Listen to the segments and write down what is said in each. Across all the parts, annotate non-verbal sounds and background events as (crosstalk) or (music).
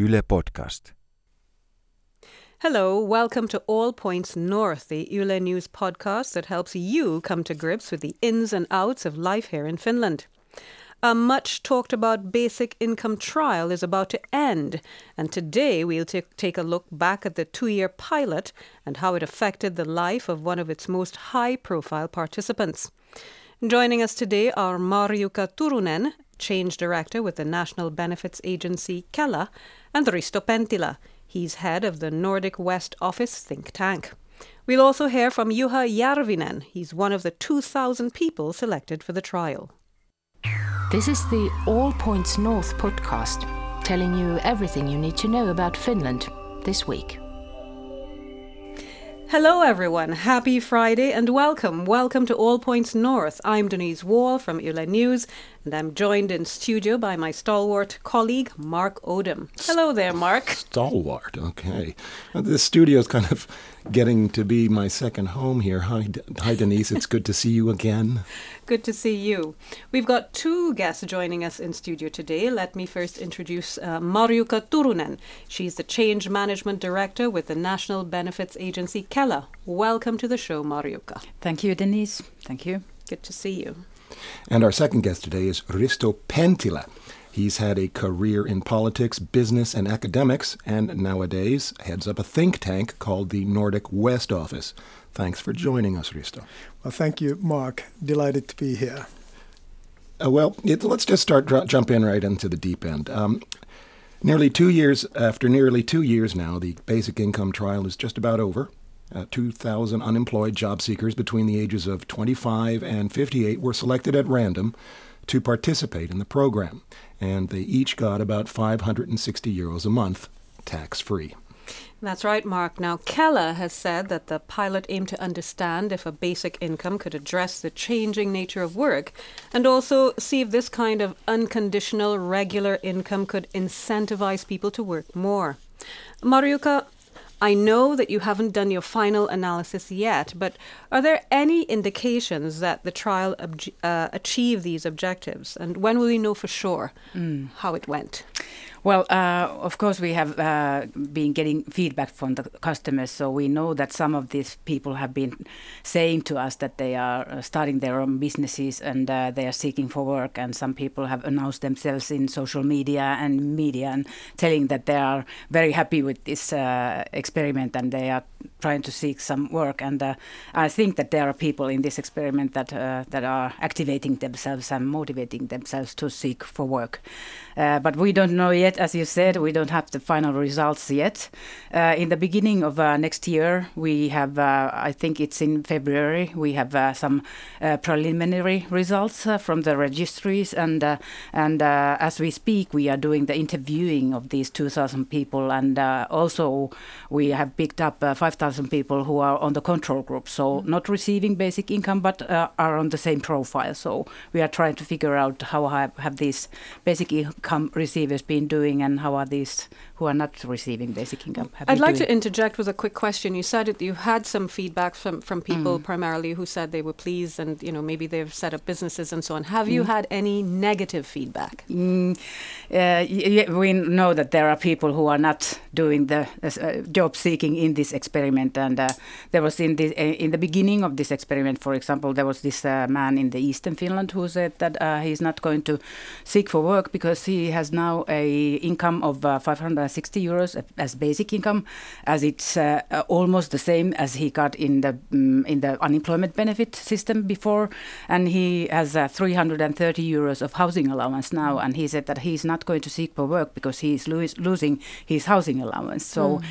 Yle Podcast. Hello, welcome to All Points North, the Yle News podcast that helps you come to grips with the ins and outs of life here in Finland. A much talked about basic income trial is about to end, and today we'll t- take a look back at the two year pilot and how it affected the life of one of its most high profile participants. Joining us today are Marjukka Turunen, Change Director with the National Benefits Agency Kela, and Risto Penttilä. He's head of the Nordic West Office think tank. We'll also hear from Juha Järvinen. He's one of the 2,000 people selected for the trial. This is the All Points North podcast, telling you everything you need to know about Finland this week. Hello, everyone. Happy Friday and welcome. Welcome to All Points North. I'm Denise Wall from Yle News, and I'm joined in studio by my stalwart colleague, Mark Odom. Hello there, Mark. Stalwart, okay. This studio is kind of getting to be my second home here. Hi, D- hi Denise. It's good to see you again. Good to see you. We've got two guests joining us in studio today. Let me first introduce uh, Marjukka Turunen. She's the Change Management Director with the National Benefits Agency Kela. Welcome to the show, Marjukka. Thank you, Denise. Thank you. Good to see you. And our second guest today is Risto Penttilä. He's had a career in politics, business, and academics, and nowadays heads up a think tank called the Nordic West Office. Thanks for joining us, Risto. Well, thank you, Mark. Delighted to be here. Uh, well, it, let's just start dr- jump in right into the deep end. Um, nearly two years after nearly two years now, the basic income trial is just about over. Uh, 2,000 unemployed job seekers between the ages of 25 and 58 were selected at random to participate in the program, and they each got about 560 euros a month, tax free. That's right, Mark. Now, Kela has said that the pilot aimed to understand if a basic income could address the changing nature of work and also see if this kind of unconditional regular income could incentivize people to work more. Marjukka, I know that you haven't done your final analysis yet, but are there any indications that the trial uh, achieved these objectives? And when will we know for sure how it went? Well, uh, of course, we have uh, been getting feedback from the customers, so we know that some of these people have been saying to us that they are uh, starting their own businesses and uh, they are seeking for work. And some people have announced themselves in social media and media and telling that they are very happy with this uh, experiment and they are trying to seek some work. And uh, I think that there are people in this experiment that that are activating themselves and motivating themselves to seek for work. But we don't know yet, as you said, we don't have the final results yet. Uh, in the beginning of uh, next year, we have, uh, I think it's in February, we have uh, some uh, preliminary results uh, from the registries, and uh, and uh, as we speak, we are doing the interviewing of these 2,000 people, and uh, also we have picked up uh, 5,000 people who are on the control group, so not receiving basic income, but uh, are on the same profile. So we are trying to figure out how have, have these basic income receivers been doing, and how are these who are not receiving basic income. I'd like doing? to interject with a quick question. You said that you had some feedback from, from people mm. primarily who said they were pleased and you know maybe they've set up businesses and so on. Have mm. you had any negative feedback? Mm, uh, we know that there are people who are not doing the uh, uh job seeking in this experiment, and uh, there was in the uh, in the beginning of this experiment, for example, there was this uh, man in the eastern Finland who said that he's not going to seek for work because he has now a income of 500 60 euros as basic income, as it's uh, uh, almost the same as he got in the um, in the unemployment benefit system before, and he has uh, 330 euros of housing allowance now. And he said that he's not going to seek for work because he is lo losing his housing allowance. So. Mm.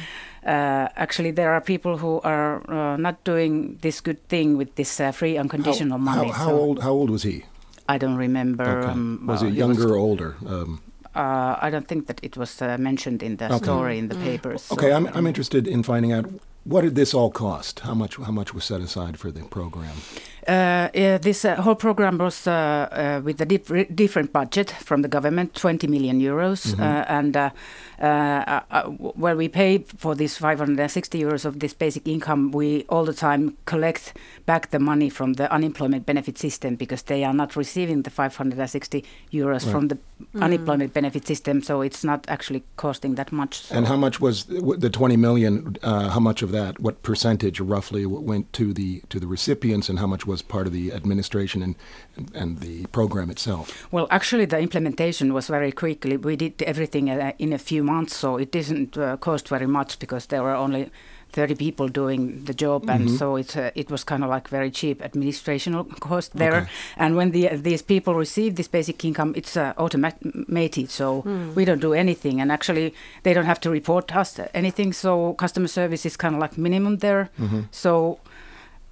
Uh, actually there are people who are uh, not doing this good thing with this uh, free unconditional how, money. How, how so old? How old was he? I don't remember. Okay. Um, was well, it younger he was, or older? Um, I don't think that it was uh, mentioned in the Okay. story in the papers. so okay, I'm, I I'm interested in finding out What did this all cost? How much? How much was set aside for the program? Uh, yeah, this uh, whole program was uh, uh with a dif- different budget from the government, 20 million euros, mm-hmm. Uh, and uh, where we pay for this 560 euros of this basic income, we all the time collect back the money from the unemployment benefit system because they are not receiving the 560 euros right. from the mm-hmm. unemployment benefit system, so it's not actually costing that much. So. And how much was the 20 million? how much of that? What percentage roughly went to the to the recipients, and how much was was part of the administration and, and the program itself? Well, actually, the implementation was very quickly. We did everything uh, in a few months, so it didn't uh, cost very much because there were only 30 people doing the job, and mm-hmm. so it uh, it was kind of like very cheap administrative cost there. Okay. And when the these people receive this basic income, it's uh, automated, so mm. we don't do anything, and actually they don't have to report us anything. So customer service is kind of like minimum there. Mm-hmm. So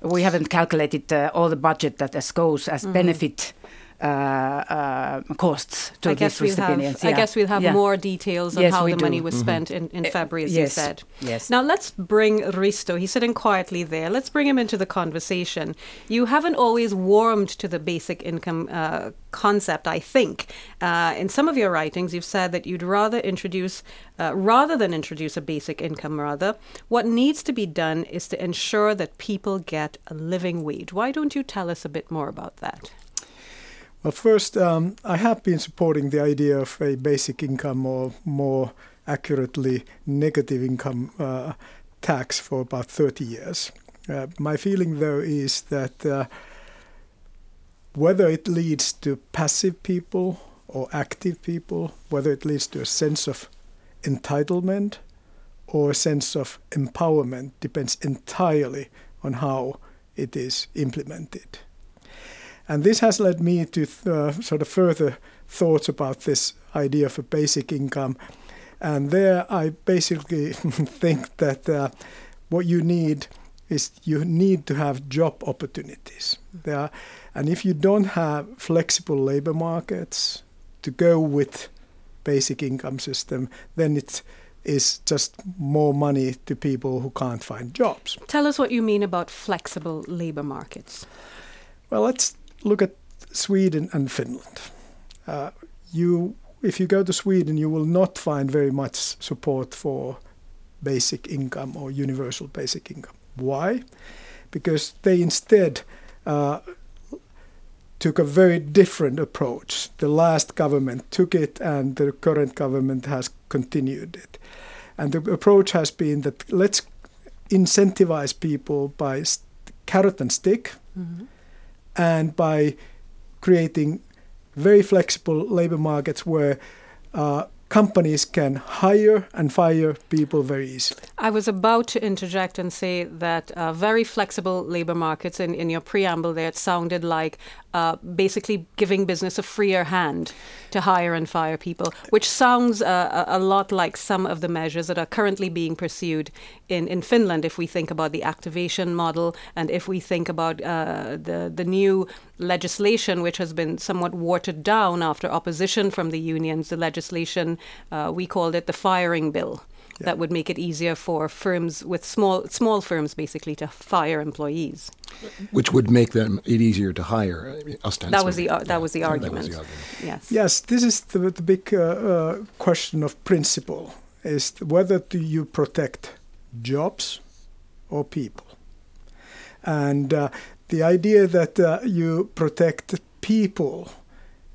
we haven't calculated uh, all the budget that goes as mm. benefit uh, uh, costs to I guess we'll have, yeah. I guess we'll have yeah. more details on yes, how the do. money was mm-hmm. spent in, in February, as yes. you said. Yes. Now let's bring Risto. He's sitting quietly there. Let's bring him into the conversation. You haven't always warmed to the basic income uh, concept, I think. Uh, in some of your writings, you've said that you'd rather introduce, uh, rather than introduce a basic income, rather, what needs to be done is to ensure that people get a living wage. Why don't you tell us a bit more about that? Well, first, um, I have been supporting the idea of a basic income or more accurately negative income uh, tax for about 30 years. Uh, my feeling, though, is that uh, whether it leads to passive people or active people, whether it leads to a sense of entitlement or a sense of empowerment, depends entirely on how it is implemented. And this has led me to uh, sort of further thoughts about this idea of a basic income. And there I basically (laughs) think that uh, what you need is you need to have job opportunities. There, and if you don't have flexible labor markets to go with basic income system, then it is just more money to people who can't find jobs. Tell us what you mean about flexible labor markets. Well, let's look at Sweden and Finland. Uh, you, if you go to Sweden, you will not find very much support for basic income or universal basic income. Why? Because they instead uh, took a very different approach. The last government took it, and the current government has continued it. And the approach has been that let's incentivize people by carrot and stick. Mm-hmm and by creating very flexible labor markets where uh, companies can hire and fire people very easily. I was about to interject and say that uh, very flexible labor markets, in, in your preamble there, it sounded like uh, basically giving business a freer hand to hire and fire people, which sounds uh, a lot like some of the measures that are currently being pursued in, in Finland. If we think about the activation model and if we think about uh, the, the new legislation, which has been somewhat watered down after opposition from the unions, the legislation, uh, we called it the firing bill yeah. that would make it easier for firms with small small firms basically to fire employees. Which would make them it easier to hire. Ostensibly. That was the uh, that was the argument. Was the argument. Yes. Yes, this is the, the big uh, uh, question of principle: is whether do you protect jobs or people, and uh, the idea that uh, you protect people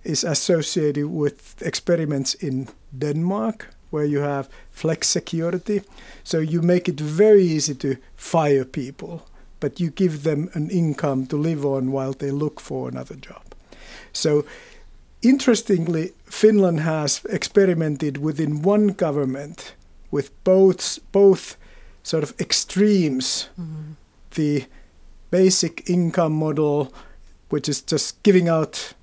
is associated with experiments in Denmark where you have flexicurity. So you make it very easy to fire people, but you give them an income to live on while they look for another job. So interestingly, Finland has experimented within one government with both both sort of extremes. Mm-hmm. The basic income model, which is just giving out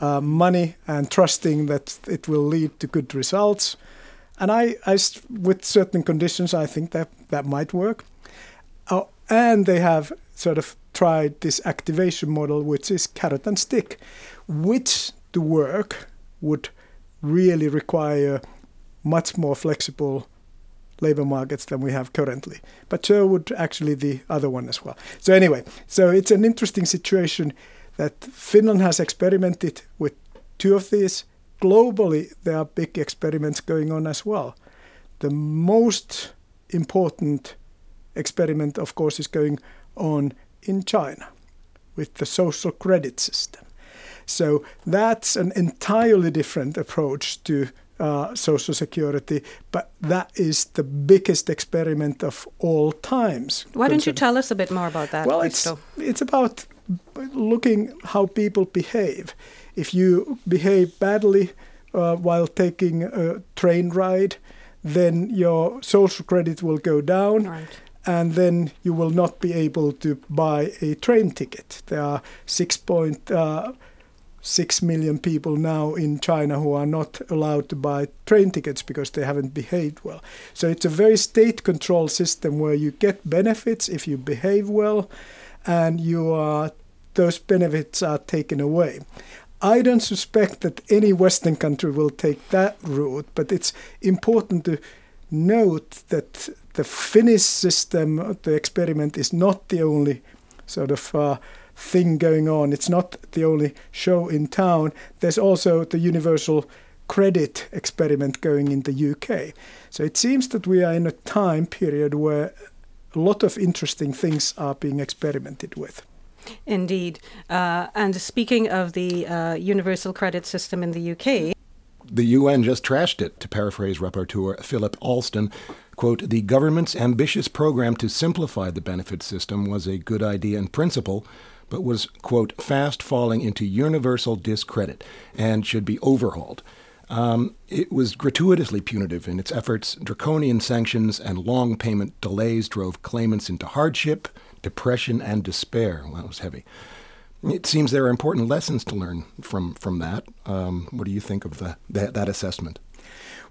uh, money and trusting that it will lead to good results, and I, I, with certain conditions, I think that that might work. Uh, and they have sort of tried this activation model, which is carrot and stick, which to work would really require much more flexible labor markets than we have currently. But so would actually the other one as well. So anyway, so it's an interesting situation that Finland has experimented with two of these. Globally, there are big experiments going on as well. The most important experiment, of course, is going on in China with the social credit system. So that's an entirely different approach to uh, social security, but that is the biggest experiment of all times. Why don't you tell us a bit more about that? Well, it's it's about looking how people behave. If you behave badly uh, while taking a train ride, then your social credit will go down. Right and then you will not be able to buy a train ticket. There are 6.6 uh, people now in China who are not allowed to buy train tickets because they haven't behaved well. So it's a very state controlled system where you get benefits if you behave well and you are those benefits are taken away. I don't suspect that any Western country will take that route, but it's important to note that the Finnish system, the experiment, is not the only sort of uh, thing going on. It's not the only show in town. There's also the universal credit experiment going in the UK. So it seems that we are in a time period where a lot of interesting things are being experimented with. Indeed. Uh, and speaking of the uh, universal credit system in the UK, the UN just trashed it, to paraphrase rapporteur Philip Alston. Quote, the government's ambitious program to simplify the benefit system was a good idea in principle, but was, quote, fast falling into universal discredit and should be overhauled. Um, it was gratuitously punitive in its efforts. Draconian sanctions and long payment delays drove claimants into hardship, depression, and despair. Well, that was heavy. It seems there are important lessons to learn from from that. Um, what do you think of the, that, that assessment?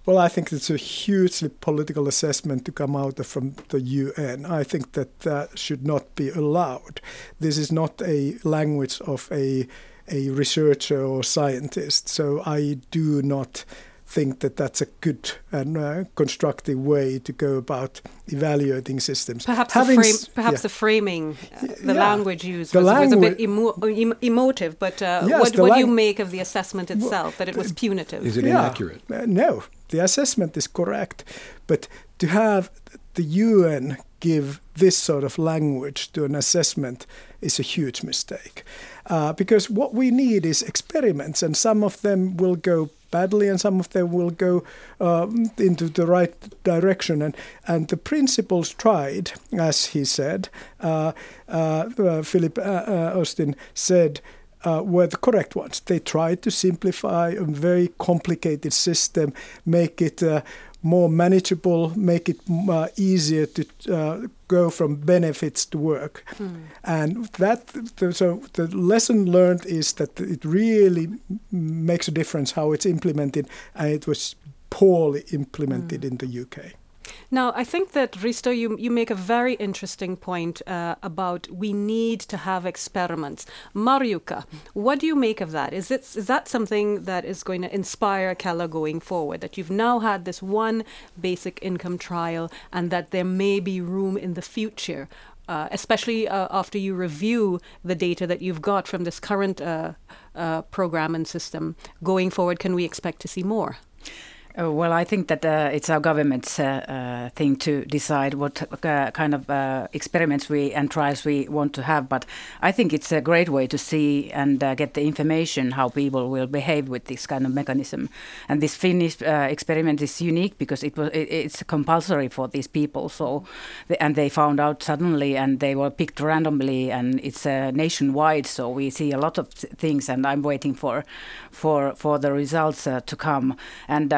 Well, I think it's a hugely political assessment to come out from the UN. I think that that should not be allowed. This is not a language of a a researcher or scientist. So I do not think that that's a good and uh, constructive way to go about evaluating systems. Perhaps, the, frame, perhaps yeah. the framing, uh, the yeah. language used was, was, a bit emo- em- emotive, but uh, yes, what, what lang- do you make of the assessment itself, that it was punitive? Is it yeah. inaccurate? Uh, no, the assessment is correct, but to have the UN give this sort of language to an assessment is a huge mistake. Uh, because what we need is experiments, and some of them will go badly, and some of them will go uh, into the right direction. And and the principles tried, as he said, uh, uh, uh Philip uh, Alston said. were the correct ones. They tried to simplify a very complicated system, make it more manageable, make it uh, easier to uh, go from benefits to work. Mm. And that, so the lesson learned is that it really makes a difference how it's implemented, and it was poorly implemented mm. in the UK. Now, I think that Risto, you you make a very interesting point uh, about we need to have experiments. Marjukka, what do you make of that? Is it is that something that is going to inspire Kela going forward? That you've now had this one basic income trial, and that there may be room in the future uh, especially uh, after you review the data that you've got from this current uh, uh program and system. Going forward, can we expect to see more? Uh, well, I think that uh, it's our government's uh, uh thing to decide what uh, kind of experiments we and trials we want to have. But I think it's a great way to see and get the information how people will behave with this kind of mechanism. And this Finnish experiment is unique because it was it, it's compulsory for these people. So, and they found out suddenly, and they were picked randomly, and it's nationwide. So we see a lot of things, and I'm waiting for for for the results to come. And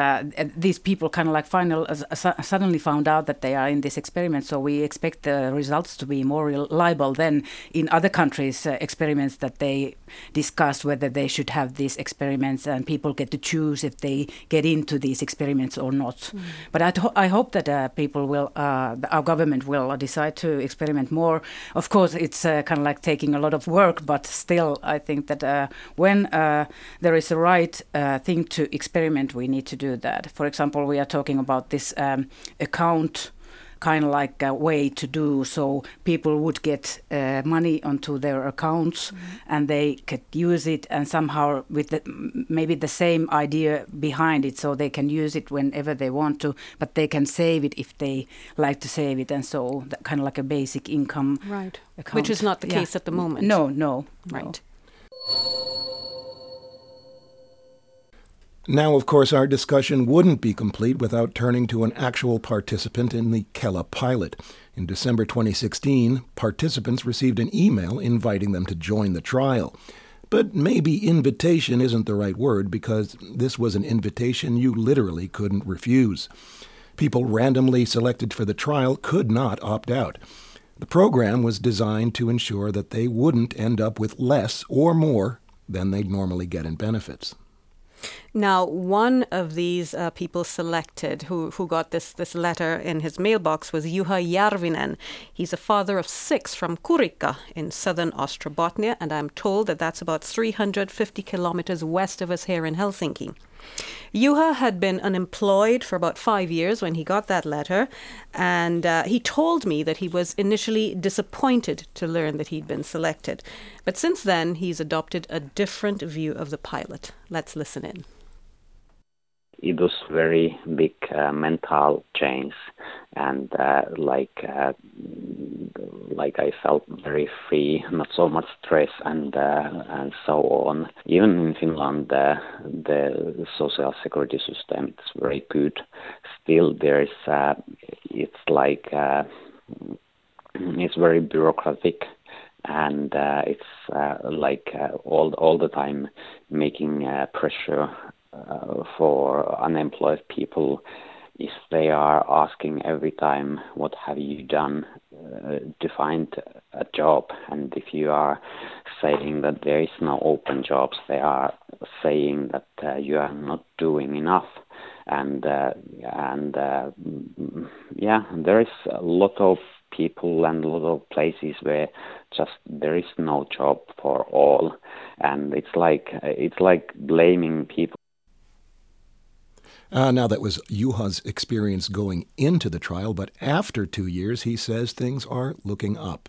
these people kind of like final uh, suddenly found out that they are in this experiment. So we expect the results to be more reliable than in other countries' uh, experiments that they discuss whether they should have these experiments and people get to choose if they get into these experiments or not. Mm. But I, I, hope that uh, people will, uh, our government will decide to experiment more. Of course, it's uh, kind of like taking a lot of work, but still, I think that uh, when there is a right thing to experiment, we need to do that that. For example, we are talking about this um, account kind of like a way to do so people would get uh, money onto their accounts mm -hmm. and they could use it and somehow with the, maybe the same idea behind it so they can use it whenever they want to but they can save it if they like to save it and so kind of like a basic income right account. which is not the case at the moment no no right no. Now, of course, our discussion wouldn't be complete without turning to an actual participant in the Kela pilot. In December 2016, participants received an email inviting them to join the trial. But maybe invitation isn't the right word because this was an invitation you literally couldn't refuse. People randomly selected for the trial could not opt out. The program was designed to ensure that they wouldn't end up with less or more than they'd normally get in benefits. Now, one of these uh, people selected who, who got this, this letter in his mailbox was Juha Järvinen. He's a father of six from Kurikka in southern Ostrobothnia, and I'm told that that's about 350 kilometers west of us here in Helsinki. Juha had been unemployed for about five years when he got that letter, and uh, he told me that he was initially disappointed to learn that he'd been selected. But since then, he's adopted a different view of the pilot. Let's listen in it was very big uh, mental change and uh, like uh, like I felt very free, not so much stress and uh, and so on. Even in Finland, uh, the social security system is very good. Still, there is uh, it's like it's very bureaucratic and uh, it's uh, like uh, all all the time making pressure uh, for unemployed people if they are asking every time what have you done uh, to find a job? And if you are saying that there is no open jobs they are saying that uh, you are not doing enough. And uh, and uh, yeah there is a lot of people and a lot of places where just there is no job for all. And it's like it's like blaming people uh, now, that was Juha's experience going into the trial, but after two years, he says things are looking up.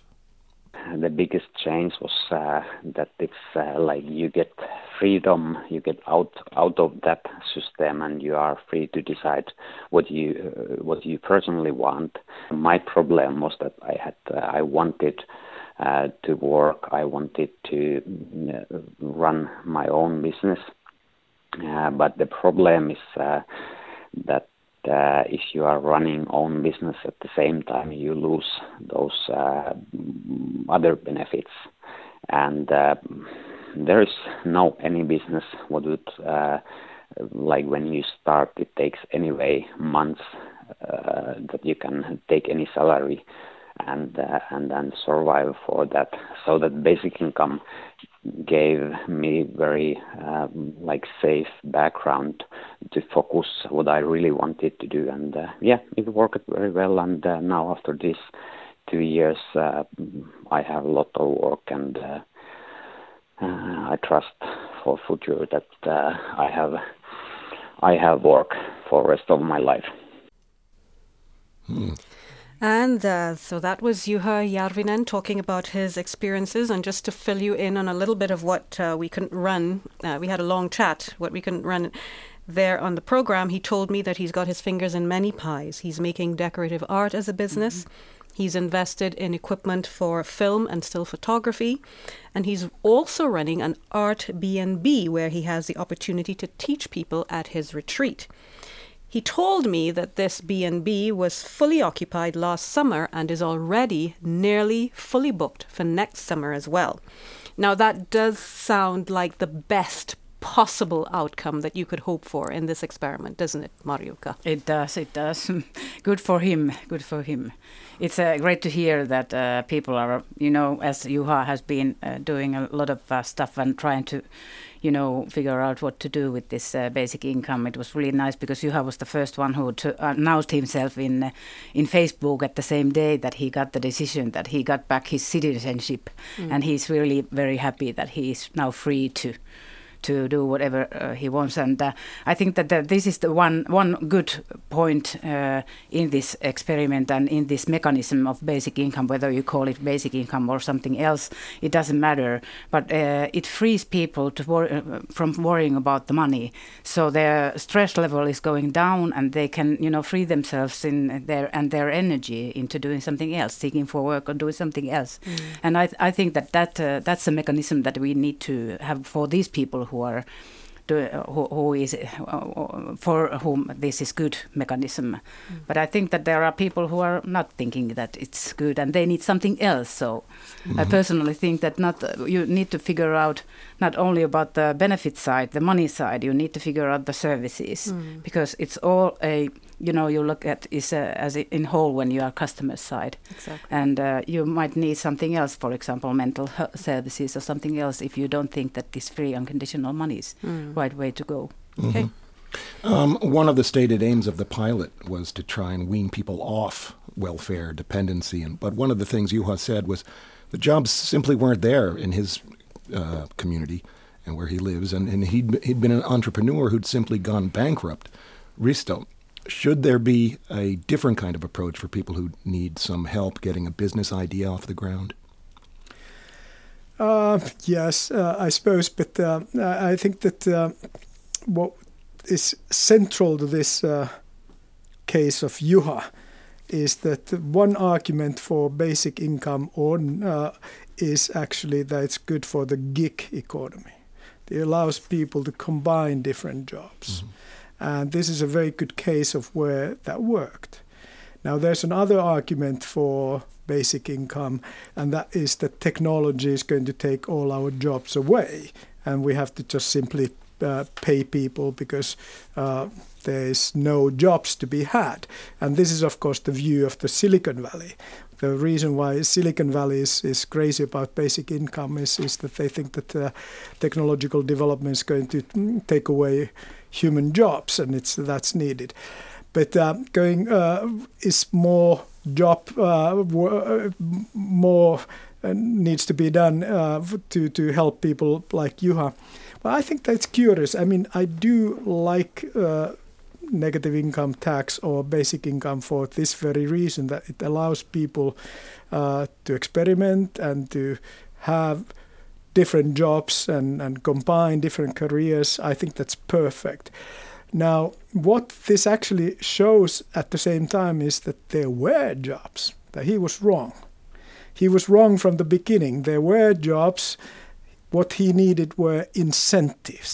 The biggest change was uh, that it's uh, like you get freedom, you get out out of that system, and you are free to decide what you uh, what you personally want. My problem was that I had uh, I wanted. Uh, to work, I wanted to run my own business, but the problem is uh, that uh, if you are running own business at the same time, you lose those uh, other benefits. And uh, there is no any business what would uh, like when you start, it takes anyway months that you can take any salary and uh, and then survive for that. So that basic income gave me very um, like safe background to focus what I really wanted to do, and uh, yeah, it worked very well. And uh, now after this two years, uh, I have a lot of work, and uh, uh, I trust for future that I have I have work for rest of my life. Hmm. And uh, so that was Juha Järvinen talking about his experiences. And just to fill you in on a little bit of what uh, we couldn't run, uh, we had a long chat, what we couldn't run there on the program. He told me that he's got his fingers in many pies. He's making decorative art as a business. Mm-hmm. He's invested in equipment for film and still photography, and he's also running an art B&B where he has the opportunity to teach people at his retreat. He told me that this B&B was fully occupied last summer and is already nearly fully booked for next summer as well. Now that does sound like the best possible outcome that you could hope for in this experiment, doesn't it, Marjukka? It does, it does. (laughs) good for him, good for him. It's uh, great to hear that uh, people are, you know, as Juha has been uh, doing a lot of uh, stuff and trying to you know, figure out what to do with this uh, basic income. It was really nice because Juha was the first one who to, uh, announced himself in uh, in Facebook at the same day that he got the decision that he got back his citizenship, mm. and he's really very happy that he is now free to to do whatever uh, he wants. And uh, I think that, that this is the one one good point uh, in this experiment and in this mechanism of basic income, whether you call it basic income or something else, it doesn't matter. But uh, it frees people to wor- uh, from worrying about the money, so their stress level is going down, and they can you know free themselves in their and their energy into doing something else, seeking for work or doing something else. Mm. And I I think that that uh, that's a mechanism that we need to have for these people who are who, who is uh, for whom this is good mechanism. Mm. But I think that there are people who are not thinking that it's good and they need something else. So mm-hmm. I personally think that not you need to figure out not only about the benefit side, the money side. You need to figure out the services mm. because it's all a you know you look at is uh, as in whole when you are customer side exactly. and uh, you might need something else for example mental services or something else if you don't think that this free unconditional money is mm. right way to go mm-hmm. okay um, one of the stated aims of the pilot was to try and wean people off welfare dependency and but one of the things Juha said was the jobs simply weren't there in his uh, community and where he lives and, and he'd, he'd been an entrepreneur who'd simply gone bankrupt Risto, should there be a different kind of approach for people who need some help getting a business idea off the ground? Uh, yes, uh, I suppose, but uh, I think that uh, what is central to this uh, case of Juha is that one argument for basic income on is actually that it's good for the gig economy. It allows people to combine different jobs. Mm-hmm. And this is a very good case of where that worked. Now, there's another argument for basic income, and that is that technology is going to take all our jobs away, and we have to just simply uh, pay people because uh, there is no jobs to be had. And this is, of course, the view of the Silicon Valley. The reason why Silicon Valley is, is crazy about basic income is, is that they think that uh, technological development is going to mm, take away human jobs, and it's that's needed. But uh, going uh, is more job uh, uh more uh, needs to be done to to help people like Juha. Well, I think that's curious. I mean, I do like negative income tax or basic income for this very reason that it allows people uh, to experiment and to have different jobs and, and combine different careers, I think that's perfect. Now, what this actually shows at the same time is that there were jobs, that he was wrong. He was wrong from the beginning. There were jobs. What he needed were incentives.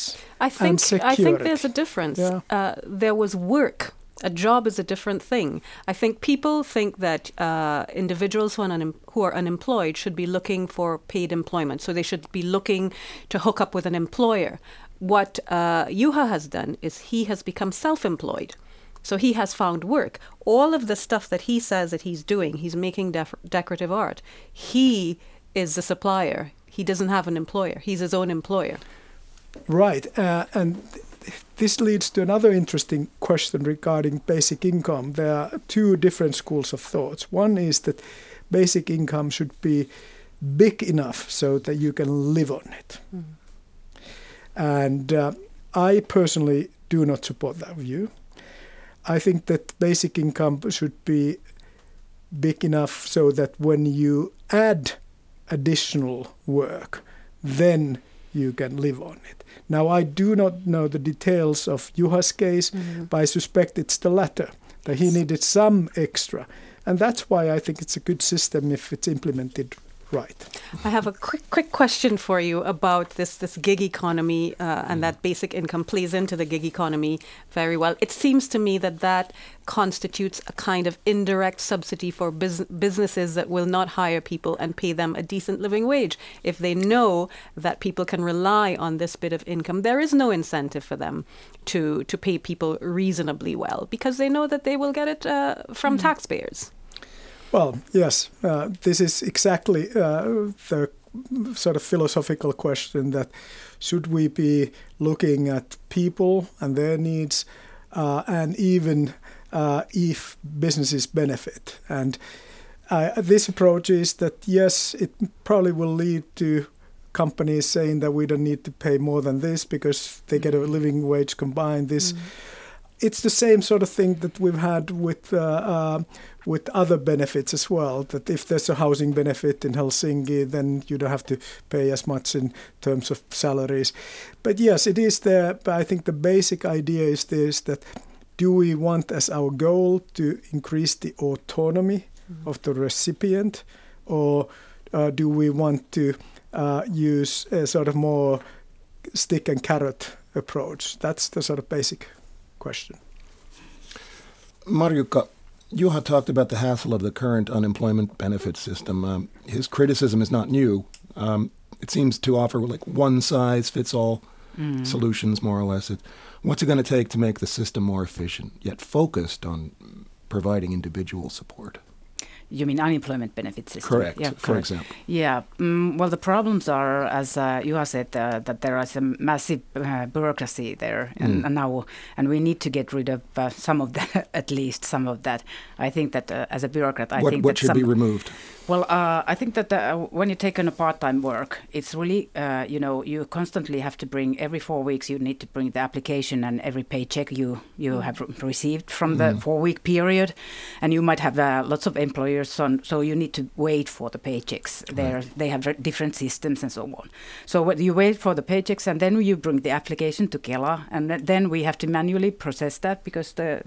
I think I think there's a difference. Yeah. Uh, there was work a job is a different thing. I think people think that uh, individuals who are, unem- who are unemployed should be looking for paid employment. So they should be looking to hook up with an employer. What uh, Juha has done is he has become self employed. So he has found work. All of the stuff that he says that he's doing, he's making def- decorative art. He is the supplier. He doesn't have an employer. He's his own employer. Right. Uh, and this leads to another interesting question regarding basic income. There are two different schools of thoughts. One is that basic income should be big enough so that you can live on it. Mm. And uh, I personally do not support that view. I think that basic income should be big enough so that when you add additional work, then you can live on it. Now, I do not know the details of Juha's case, mm-hmm. but I suspect it's the latter, that he needed some extra. And that's why I think it's a good system if it's implemented Right. I have a quick quick question for you about this this gig economy uh, and mm. that basic income plays into the gig economy very well. It seems to me that that constitutes a kind of indirect subsidy for bus- businesses that will not hire people and pay them a decent living wage if they know that people can rely on this bit of income. There is no incentive for them to to pay people reasonably well because they know that they will get it uh, from mm. taxpayers. Well, yes, uh, this is exactly uh, the sort of philosophical question that should we be looking at people and their needs uh, and even uh, if businesses benefit. And uh, this approach is that yes, it probably will lead to companies saying that we don't need to pay more than this because they get a living wage combined. This, it's the same sort of thing that we've had with uh, uh, with other benefits as well. That if there's a housing benefit in Helsinki, then you don't have to pay as much in terms of salaries. But yes, it is there. But I think the basic idea is this: that do we want as our goal to increase the autonomy of the recipient, or uh, do we want to uh, use a sort of more stick and carrot approach? That's the sort of basic question. Marjukka, Juha talked about the hassle of the current unemployment benefit system. Um, his criticism is not new. Um, it seems to offer like one size fits all solutions, more or less. It, what's it going to take to make the system more efficient, yet focused on providing individual support? You mean unemployment benefit system? Correct, Yeah, for correct. example. Yeah. Mm, well, the problems are, as uh, have said, uh, that there is a massive uh, bureaucracy there, and, Mm. and now, and we need to get rid of uh, some of (laughs) that, at least some of that. I think that uh, as a bureaucrat, I what think what that should some, be removed? well, uh, I think that uh, when you take on a part-time work, it's really, uh, you know, you constantly have to bring every four weeks. You need to bring the application and every paycheck you you have re- received from the four-week period, and you might have uh, lots of employers on. So you need to wait for the paychecks. There, they have different systems and so on. So what you wait for the paychecks, and then you bring the application to Kela, and then we have to manually process that because the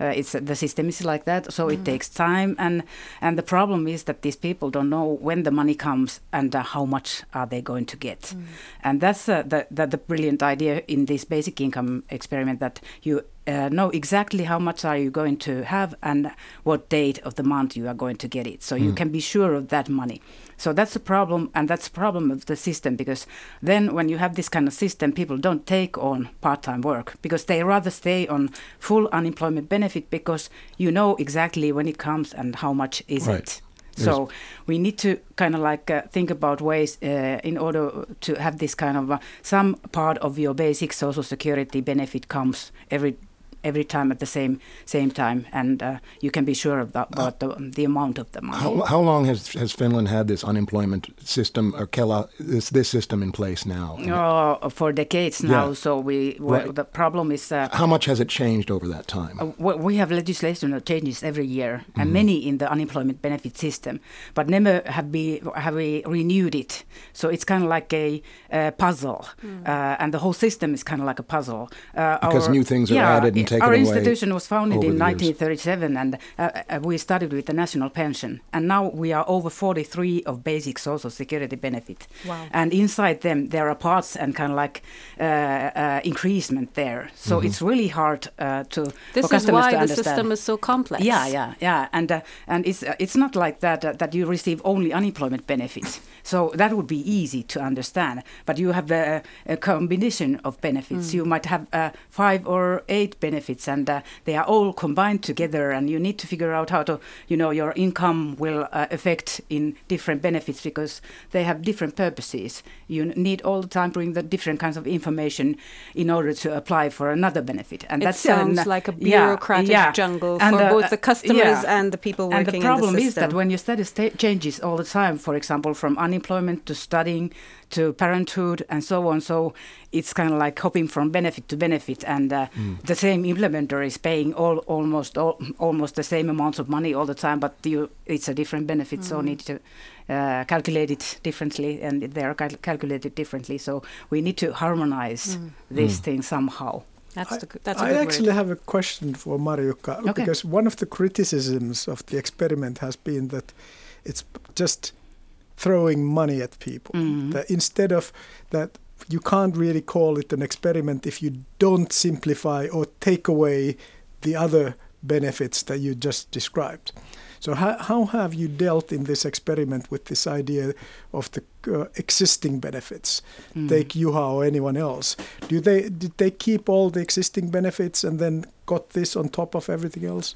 uh, it's the system is like that. So it takes time, and and the problem is that these people don't know when the money comes and uh, how much are they going to get, and that's uh, the, the the brilliant idea in this basic income experiment that you. Uh, know exactly how much are you going to have and what date of the month you are going to get it. So you can be sure of that money. So that's the problem and that's the problem of the system because then when you have this kind of system people don't take on part-time work because they rather stay on full unemployment benefit because you know exactly when it comes and how much is Right. it. So we need to kind of like uh, think about ways uh, in order to have this kind of uh, some part of your basic social security benefit comes every every time at the same same time, and uh, you can be sure of that, about the, the amount of the money. How, how long has, has Finland had this unemployment system or Kela this this system in place now? Oh, for decades now. Yeah. So we well, Right. the problem is uh, How much has it changed over that time? Uh, we we have legislation that changes every year, Mm-hmm. and many in the unemployment benefit system, but never have be have we renewed it. So it's kind of like a uh, puzzle, uh, and the whole system is kind of like a puzzle. Uh, Because new things are added and i- taken Our away institution was founded in the years. 1937, and uh, uh, we started with the national pension, and now we are over 43 of basic social security benefit. Wow. And inside them, there are parts and kind of like uh, uh, increasement there. So Mm-hmm. it's really hard uh, to This for is why to the understand. system is so complex. Yeah, yeah, yeah, and uh, and it's uh, it's not like that uh, that you receive only unemployment benefits. So that would be easy to understand. But you have a, a combination of benefits. You might have uh, five or eight benefits, and uh, they are all combined together. And you need to figure out how to, you know, your income will uh, affect in different benefits because they have different purposes. You need all the time bring the different kinds of information in order to apply for another benefit. And that sounds an- like a bureaucratic yeah. jungle And, for uh, both the customers yeah. and the people And working the problem in the is that when your status sta- changes all the time, for example, from unemployment to studying to parenthood and so on, so it's kind of like hopping from benefit to benefit, and uh, the same implementer is paying all almost all, almost the same amounts of money all the time, but you, it's a different benefit, so need to uh, calculate it differently, and they are cal- calculated differently. So we need to harmonize this thing somehow. that's I, the, that's a I good actually word. have a question for Marjukka Okay. because one of the criticisms of the experiment has been that it's just throwing money at people. Mhm. That instead of that, you can't really call it an experiment if you don't simplify or take away the other benefits that you just described. So how, how have you dealt in this experiment with this idea of the uh, existing benefits? Mm. Take Juha or anyone else. Do they did they keep all the existing benefits and then got this on top of everything else?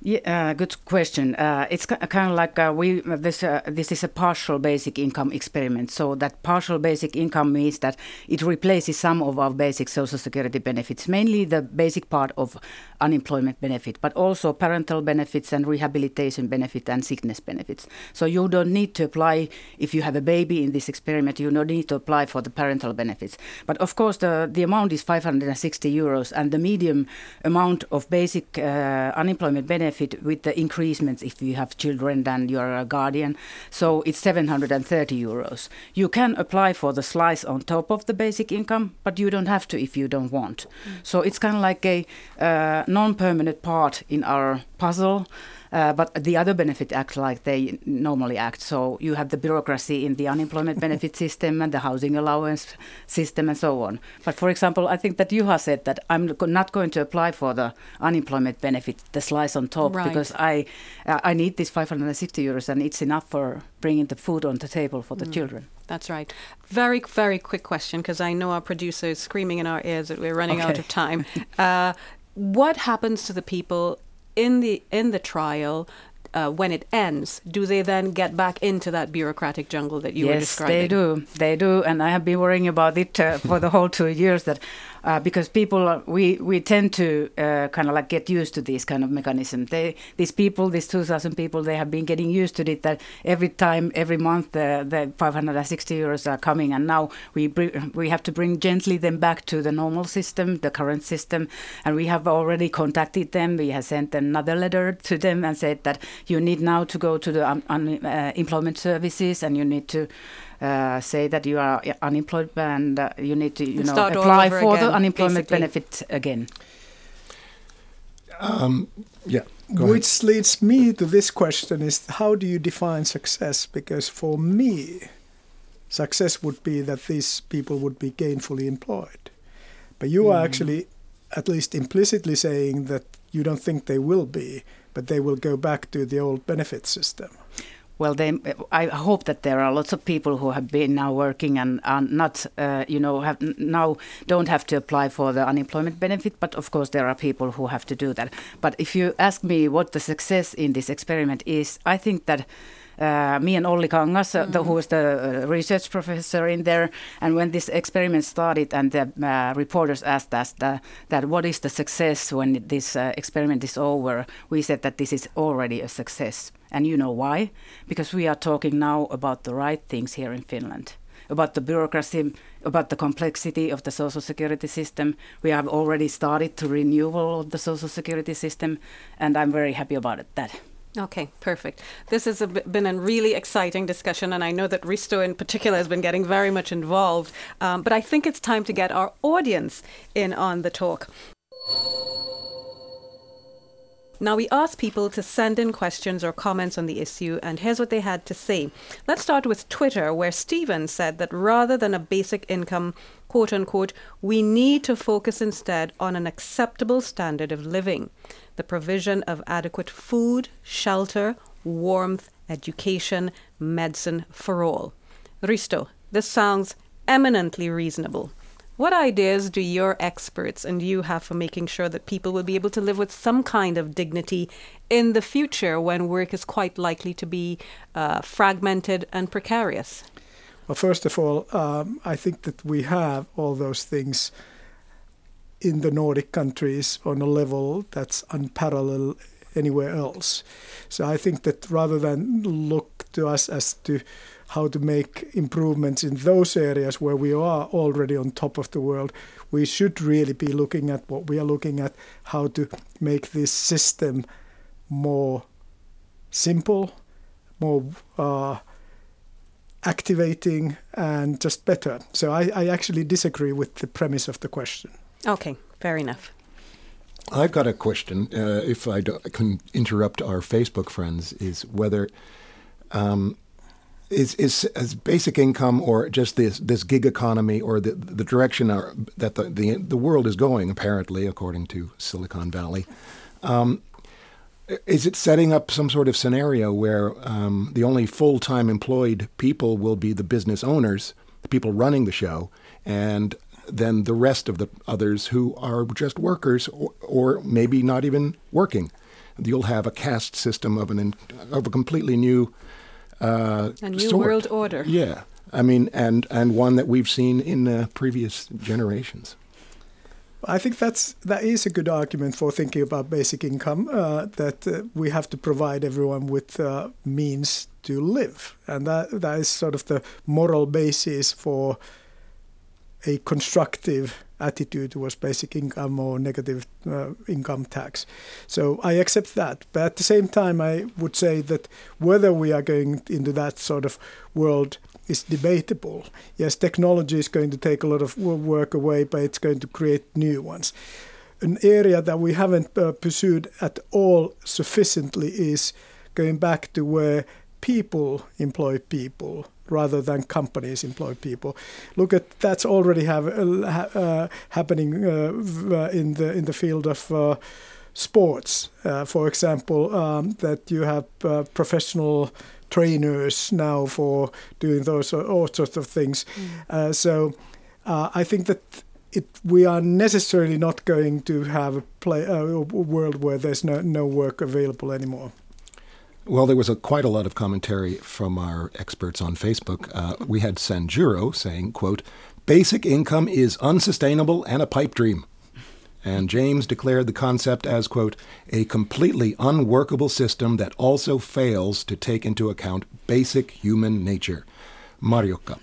Yeah, uh, good question. Uh, it's ki- kind of like uh, we this uh, this is a partial basic income experiment. So that partial basic income means that it replaces some of our basic social security benefits, mainly the basic part of unemployment benefit, but also parental benefits and rehabilitation benefit and sickness benefits. So you don't need to apply if you have a baby in this experiment, you don't need to apply for the parental benefits. But of course, the, the amount is 560 euros, and the medium amount of basic uh, unemployment benefit with the increasements if you have children and you are a guardian. So it's 730 euros. You can apply for the slice on top of the basic income, but you don't have to if you don't want. Mm. So it's kind of like a uh, non permanent part in our puzzle. Uh, but the other benefit act like they normally act. So you have the bureaucracy in the unemployment (laughs) benefit system and the housing allowance system and so on. But for example, I think that you have said that I'm not going to apply for the unemployment benefit, the slice on top, right. because I uh, I need this 560 euros and it's enough for bringing the food on the table for the mm. children. That's right. Very, very quick question because I know our producer is screaming in our ears that we're running okay. out of time. (laughs) Uh, what happens to the people in the in the trial uh, when it ends, do they then get back into that bureaucratic jungle that you yes, were describing? Yes, they do. They do, and I have been worrying about it uh, for the whole two years. That uh, because people we we tend to uh, kind of like get used to this kind of mechanism. They these people, these two thousand people, they have been getting used to it. That every time, every month, the the five hundred and sixty euros are coming, and now we we have to bring gently them back to the normal system, the current system, and we have already contacted them. We have sent another letter to them and said that you need now to go to the um, uh, employment services and you need to uh, say that you are unemployed and uh, you need to you know apply for again, the unemployment basically. benefit again. Um, yeah. Which ahead. leads me to this question: Is how do you define success? Because for me, success would be that these people would be gainfully employed. But you mm. are actually, at least implicitly, saying that you don't think they will be, but they will go back to the old benefit system. Well, they, I hope that there are lots of people who have been now working and are not, uh, you know, have now don't have to apply for the unemployment benefit. But of course, there are people who have to do that. But if you ask me what the success in this experiment is, I think that uh, me and Olli Kangas, uh, the, who was the uh, research professor in there. And when this experiment started, and the uh, reporters asked us the, that what is the success when this experiment is over, we said that this is already a success. And you know why? Because we are talking now about the right things here in Finland about the bureaucracy, about the complexity of the social security system. We have already started to renewal of the social security system, and I'm very happy about it, that. Okay, perfect. This has been a really exciting discussion, and I know that Risto in particular has been getting very much involved. Um, but I think it's time to get our audience in on the talk. Now, we asked people to send in questions or comments on the issue, and here's what they had to say. Let's start with Twitter, where Stephen said that rather than a basic income, quote unquote, we need to focus instead on an acceptable standard of living, the provision of adequate food, shelter, warmth, education, medicine for all. Risto, this sounds eminently reasonable. What ideas do your experts and you have for making sure that people will be able to live with some kind of dignity in the future when work is quite likely to be uh, fragmented and precarious? Well, first of all, um, I think that we have all those things in the Nordic countries on a level that's unparalleled anywhere else. So I think that rather than look to us as to how to make improvements in those areas where we are already on top of the world. We should really be looking at what we are looking at, how to make this system more simple, more uh, activating, and just better. So I, I actually disagree with the premise of the question. Okay, fair enough. I've got a question. Uh, if I can interrupt our Facebook friends, is whether um, is is as basic income or just this this gig economy or the the direction that the, the the world is going apparently according to Silicon Valley. Um, is it setting up some sort of scenario where um, the only full time employed people will be the business owners, the people running the show, and then the rest of the others who are just workers or, or maybe not even working? You'll have a caste system of an of a completely new uh, a new sort. world order. Yeah, I mean, and and one that we've seen in uh, previous generations. I think that's that is a good argument for thinking about basic income. Uh, that uh, we have to provide everyone with uh, means to live, and that that is sort of the moral basis for a constructive attitude towards basic income or negative uh, income tax. So I accept that. But at the same time, I would say that whether we are going into that sort of world is debatable. Yes, technology is going to take a lot of work away, but it's going to create new ones. An area that we haven't uh, pursued at all sufficiently is going back to where people employ people rather than companies employ people. Look at that's already have uh, uh, happening uh, in the in the field of uh, sports. Uh, for example, um, that you have uh, professional trainers now for doing those all sorts of things. Mm. so I think that. It, we are necessarily not going to have a, play, a world where there's no, no work available anymore. Well, there was a, quite a lot of commentary from our experts on Facebook. Uh, we had Sanjuro saying, quote, basic income is unsustainable and a pipe dream. And James declared the concept as, quote, a completely unworkable system that also fails to take into account basic human nature. Marjukka,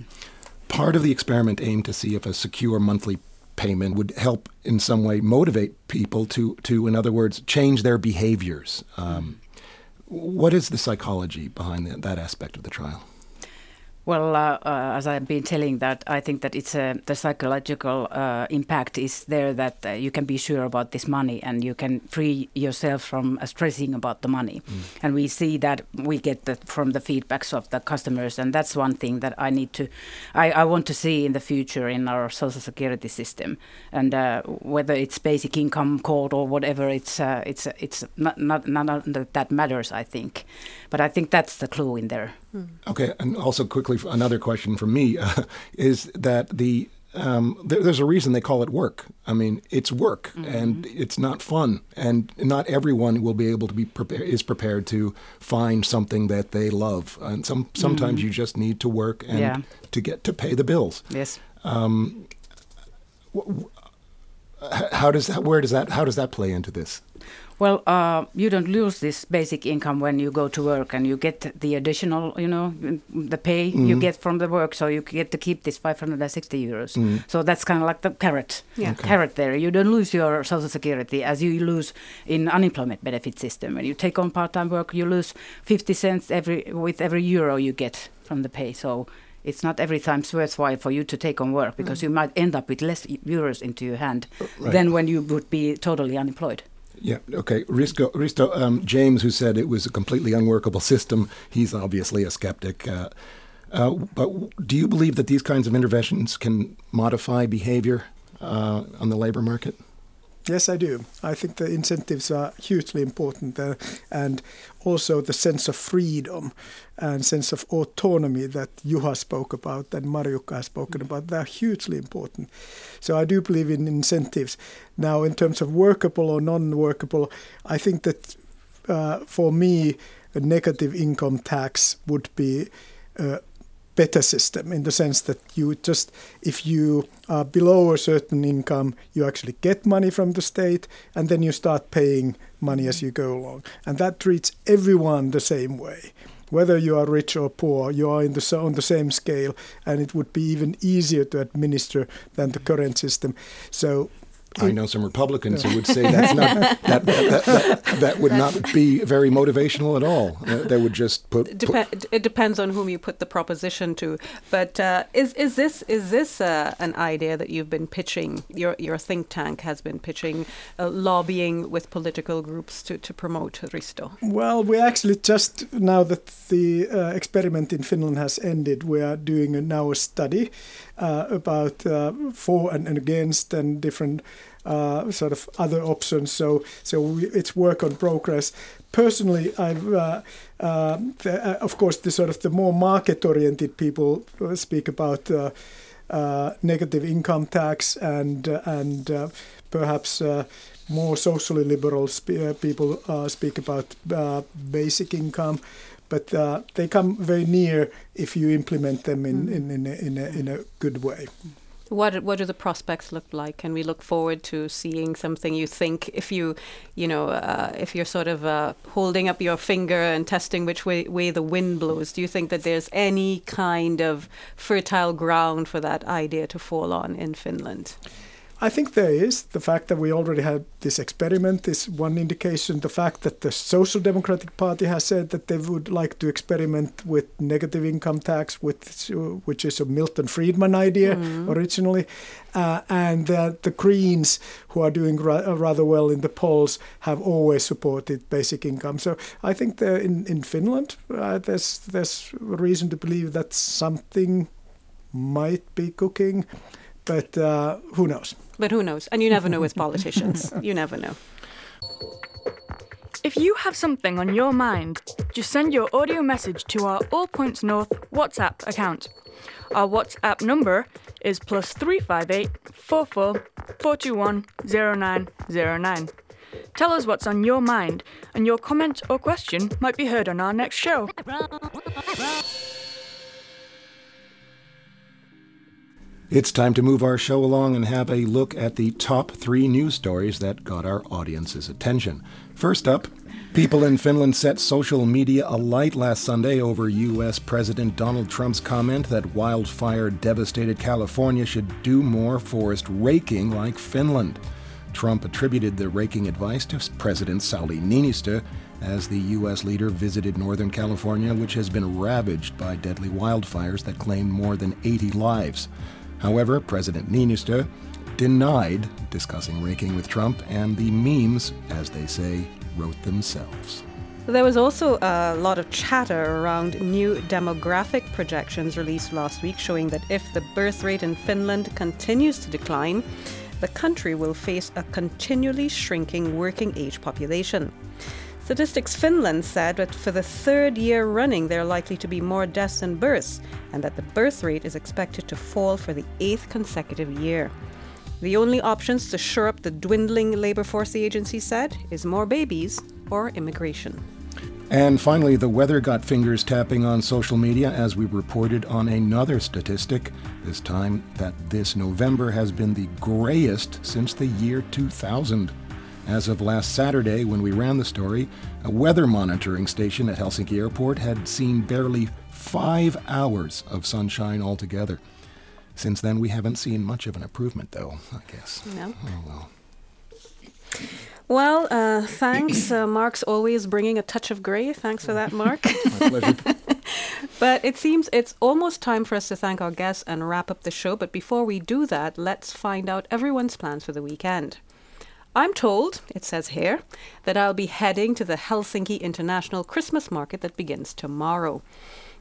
part of the experiment aimed to see if a secure monthly payment would help in some way motivate people to, to in other words, change their behaviors. Um, what is the psychology behind the, that aspect of the trial? Well, uh, uh, as I've been telling that, I think that it's a, the psychological uh, impact is there that uh, you can be sure about this money and you can free yourself from uh, stressing about the money. Mm. And we see that we get that from the feedbacks of the customers, and that's one thing that I need to, I, I want to see in the future in our social security system, and uh, whether it's basic income code or whatever, it's it's it's not, not not that matters. I think, but I think that's the clue in there. Mm. Okay, and also quickly, another question from me uh, (laughs) is that the um, there, there's a reason they call it work. I mean, it's work, mm-hmm. and it's not fun, and not everyone will be able to be prepared is prepared to find something that they love. And some sometimes mm-hmm. you just need to work and yeah. to get to pay the bills. Yes. Um, how does that? Where does that? How does that play into this? Well, uh, you don't lose this basic income when you go to work, and you get the additional, you know, the pay mm. you get from the work. So you get to keep this 560 euros. Mm. So that's kind of like the carrot, yeah. okay. carrot there. You don't lose your social security as you lose in unemployment benefit system. When you take on part-time work, you lose 50 cents every with every euro you get from the pay. So it's not every time worthwhile for you to take on work because mm. you might end up with less euros into your hand right. than when you would be totally unemployed. Yeah. Okay. Risto, Risto um, James, who said it was a completely unworkable system, he's obviously a skeptic. Uh, uh, but do you believe that these kinds of interventions can modify behavior uh, on the labor market? Yes, I do. I think the incentives are hugely important, uh, and also the sense of freedom and sense of autonomy that Juha spoke about and Marjukka has spoken about. They're hugely important. So I do believe in incentives. Now, in terms of workable or non-workable, I think that uh, for me, a negative income tax would be uh, better system in the sense that you just if you are below a certain income you actually get money from the state and then you start paying money as you go along. And that treats everyone the same way. Whether you are rich or poor you are in the on the same scale and it would be even easier to administer than the current system. So I know some Republicans who would say that's not (laughs) that, that, that, that, would not be very motivational at all. They would just put, put it depends on whom you put the proposition to. But uh, is is this is this uh, an idea that you've been pitching? Your your think tank has been pitching, uh, lobbying with political groups to to promote Risto. Well, we actually just now that the uh, experiment in Finland has ended, we are doing a, now a study uh, about uh, for and, and against and different uh, sort of other options. So so we, it's work on progress. Personally, I've uh, uh, the, uh, of course the sort of the more market-oriented people speak about negative income tax and and perhaps. more socially liberal sp- people speak about basic income but uh, they come very near if you implement them in, mm. in, in, a, in, a, in a good way. What what do the prospects look like? Can we look forward to seeing something you think if you, you know, uh, if you're sort of uh, holding up your finger and testing which way, way the wind blows? Do you think that there's any kind of fertile ground for that idea to fall on in Finland? I think there is. The fact that we already had this experiment is one indication. The fact that the Social Democratic Party has said that they would like to experiment with negative income tax, with, which is a Milton Friedman idea mm. originally, uh, and that the Greens, who are doing ra- uh, rather well in the polls, have always supported basic income. So I think in in Finland, uh, there's there's reason to believe that something might be cooking, but uh, who knows. But who knows? And you never know with politicians. you never know. If you have something on your mind, just send your audio message to our All Points North WhatsApp account. Our WhatsApp number is plus 358 44 421 0909. Tell us what's on your mind, and your comment or question might be heard on our next show. It's time to move our show along and have a look at the top three news stories that got our audience's attention. First up, people in Finland set social media alight last Sunday over U.S. President Donald Trump's comment that wildfire devastated California should do more forest raking like Finland. Trump attributed the raking advice to President Sauli Niinistö as the U.S. leader visited Northern California, which has been ravaged by deadly wildfires that claimed more than 80 lives. However, President Niinistö denied discussing raking with Trump, and the memes, as they say, wrote themselves. There was also a lot of chatter around new demographic projections released last week showing that if the birth rate in Finland continues to decline, the country will face a continually shrinking working age population. Statistics Finland said that for the third year running, there are likely to be more deaths than births, and that the birth rate is expected to fall for the eighth consecutive year. The only options to shore up the dwindling labor force, the agency said, is more babies or immigration. And finally, the weather got fingers tapping on social media as we reported on another statistic, this time that this November has been the grayest since the year 2000. As of last Saturday, when we ran the story, a weather monitoring station at Helsinki Airport had seen barely five hours of sunshine altogether. Since then, we haven't seen much of an improvement, though, I guess. No. Oh, well. Well, uh, thanks. Uh, Mark's always bringing a touch of gray. Thanks for that, Mark. (laughs) My pleasure. (laughs) but it seems it's almost time for us to thank our guests and wrap up the show. But before we do that, let's find out everyone's plans for the weekend. I'm told, it says here, that I'll be heading to the Helsinki International Christmas Market that begins tomorrow.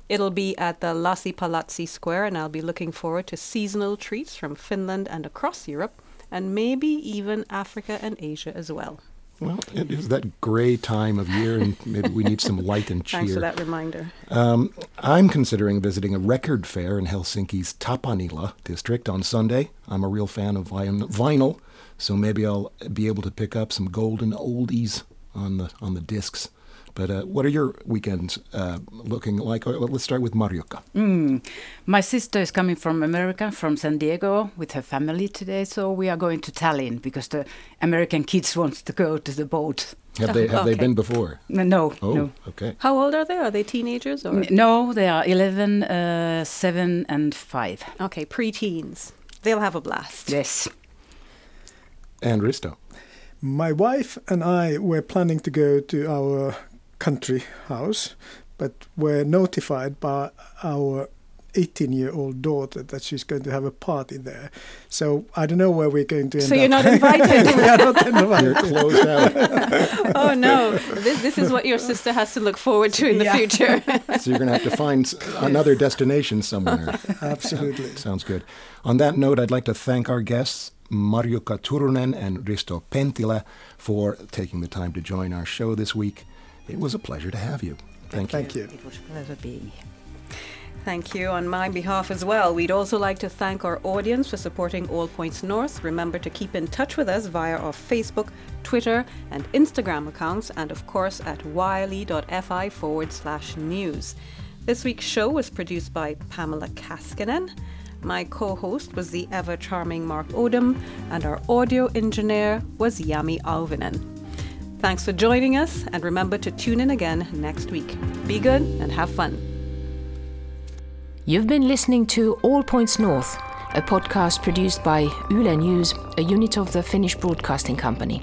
It'll be at the Lasipalatsi Square, and I'll be looking forward to seasonal treats from Finland and across Europe, and maybe even Africa and Asia as well. Well, it is that gray time of year, and maybe we need some light and cheer. (laughs) Thanks for that reminder. Um, I'm considering visiting a record fair in Helsinki's Tapanila district on Sunday. I'm a real fan of vinyl, so maybe I'll be able to pick up some golden oldies on the on the discs. But uh, what are your weekends uh, looking like? Let's start with Marjukka. Mm. My sister is coming from America, from San Diego, with her family today. So we are going to Tallinn because the American kids want to go to the boat. Have they have okay. they been before? No, oh, no. Okay. How old are they? Are they teenagers or? No, they are 11, uh, 7 and 5. Okay, pre-teens. They'll have a blast. Yes and Risto. My wife and I were planning to go to our country house, but were notified by our 18 year old daughter that she's going to have a party there. So I don't know where we're going to end So you're up. not (laughs) invited? we are not invited. (laughs) You're closed out. (laughs) oh no. This, this is what your sister has to look forward to in the yeah. future. so you're going to have to find another destination somewhere. Absolutely. Sounds good. On that note, I'd like to thank our guests. Marjukka Turunen and Risto Penttilä for taking the time to join our show this week. It was a pleasure to have you. Thank, you. Thank you. you. It was a pleasure being here. Thank you on my behalf as well. We'd also like to thank our audience for supporting All Points North. Remember to keep in touch with us via our Facebook, Twitter, and Instagram accounts, and of course at yle.fi forward slash news. This week's show was produced by Pamela Kaskinen. My co host was the ever charming Mark Odom, and our audio engineer was Yami Alvinen. Thanks for joining us, and remember to tune in again next week. Be good and have fun. You've been listening to All Points North, a podcast produced by Yle News, a unit of the Finnish Broadcasting Company.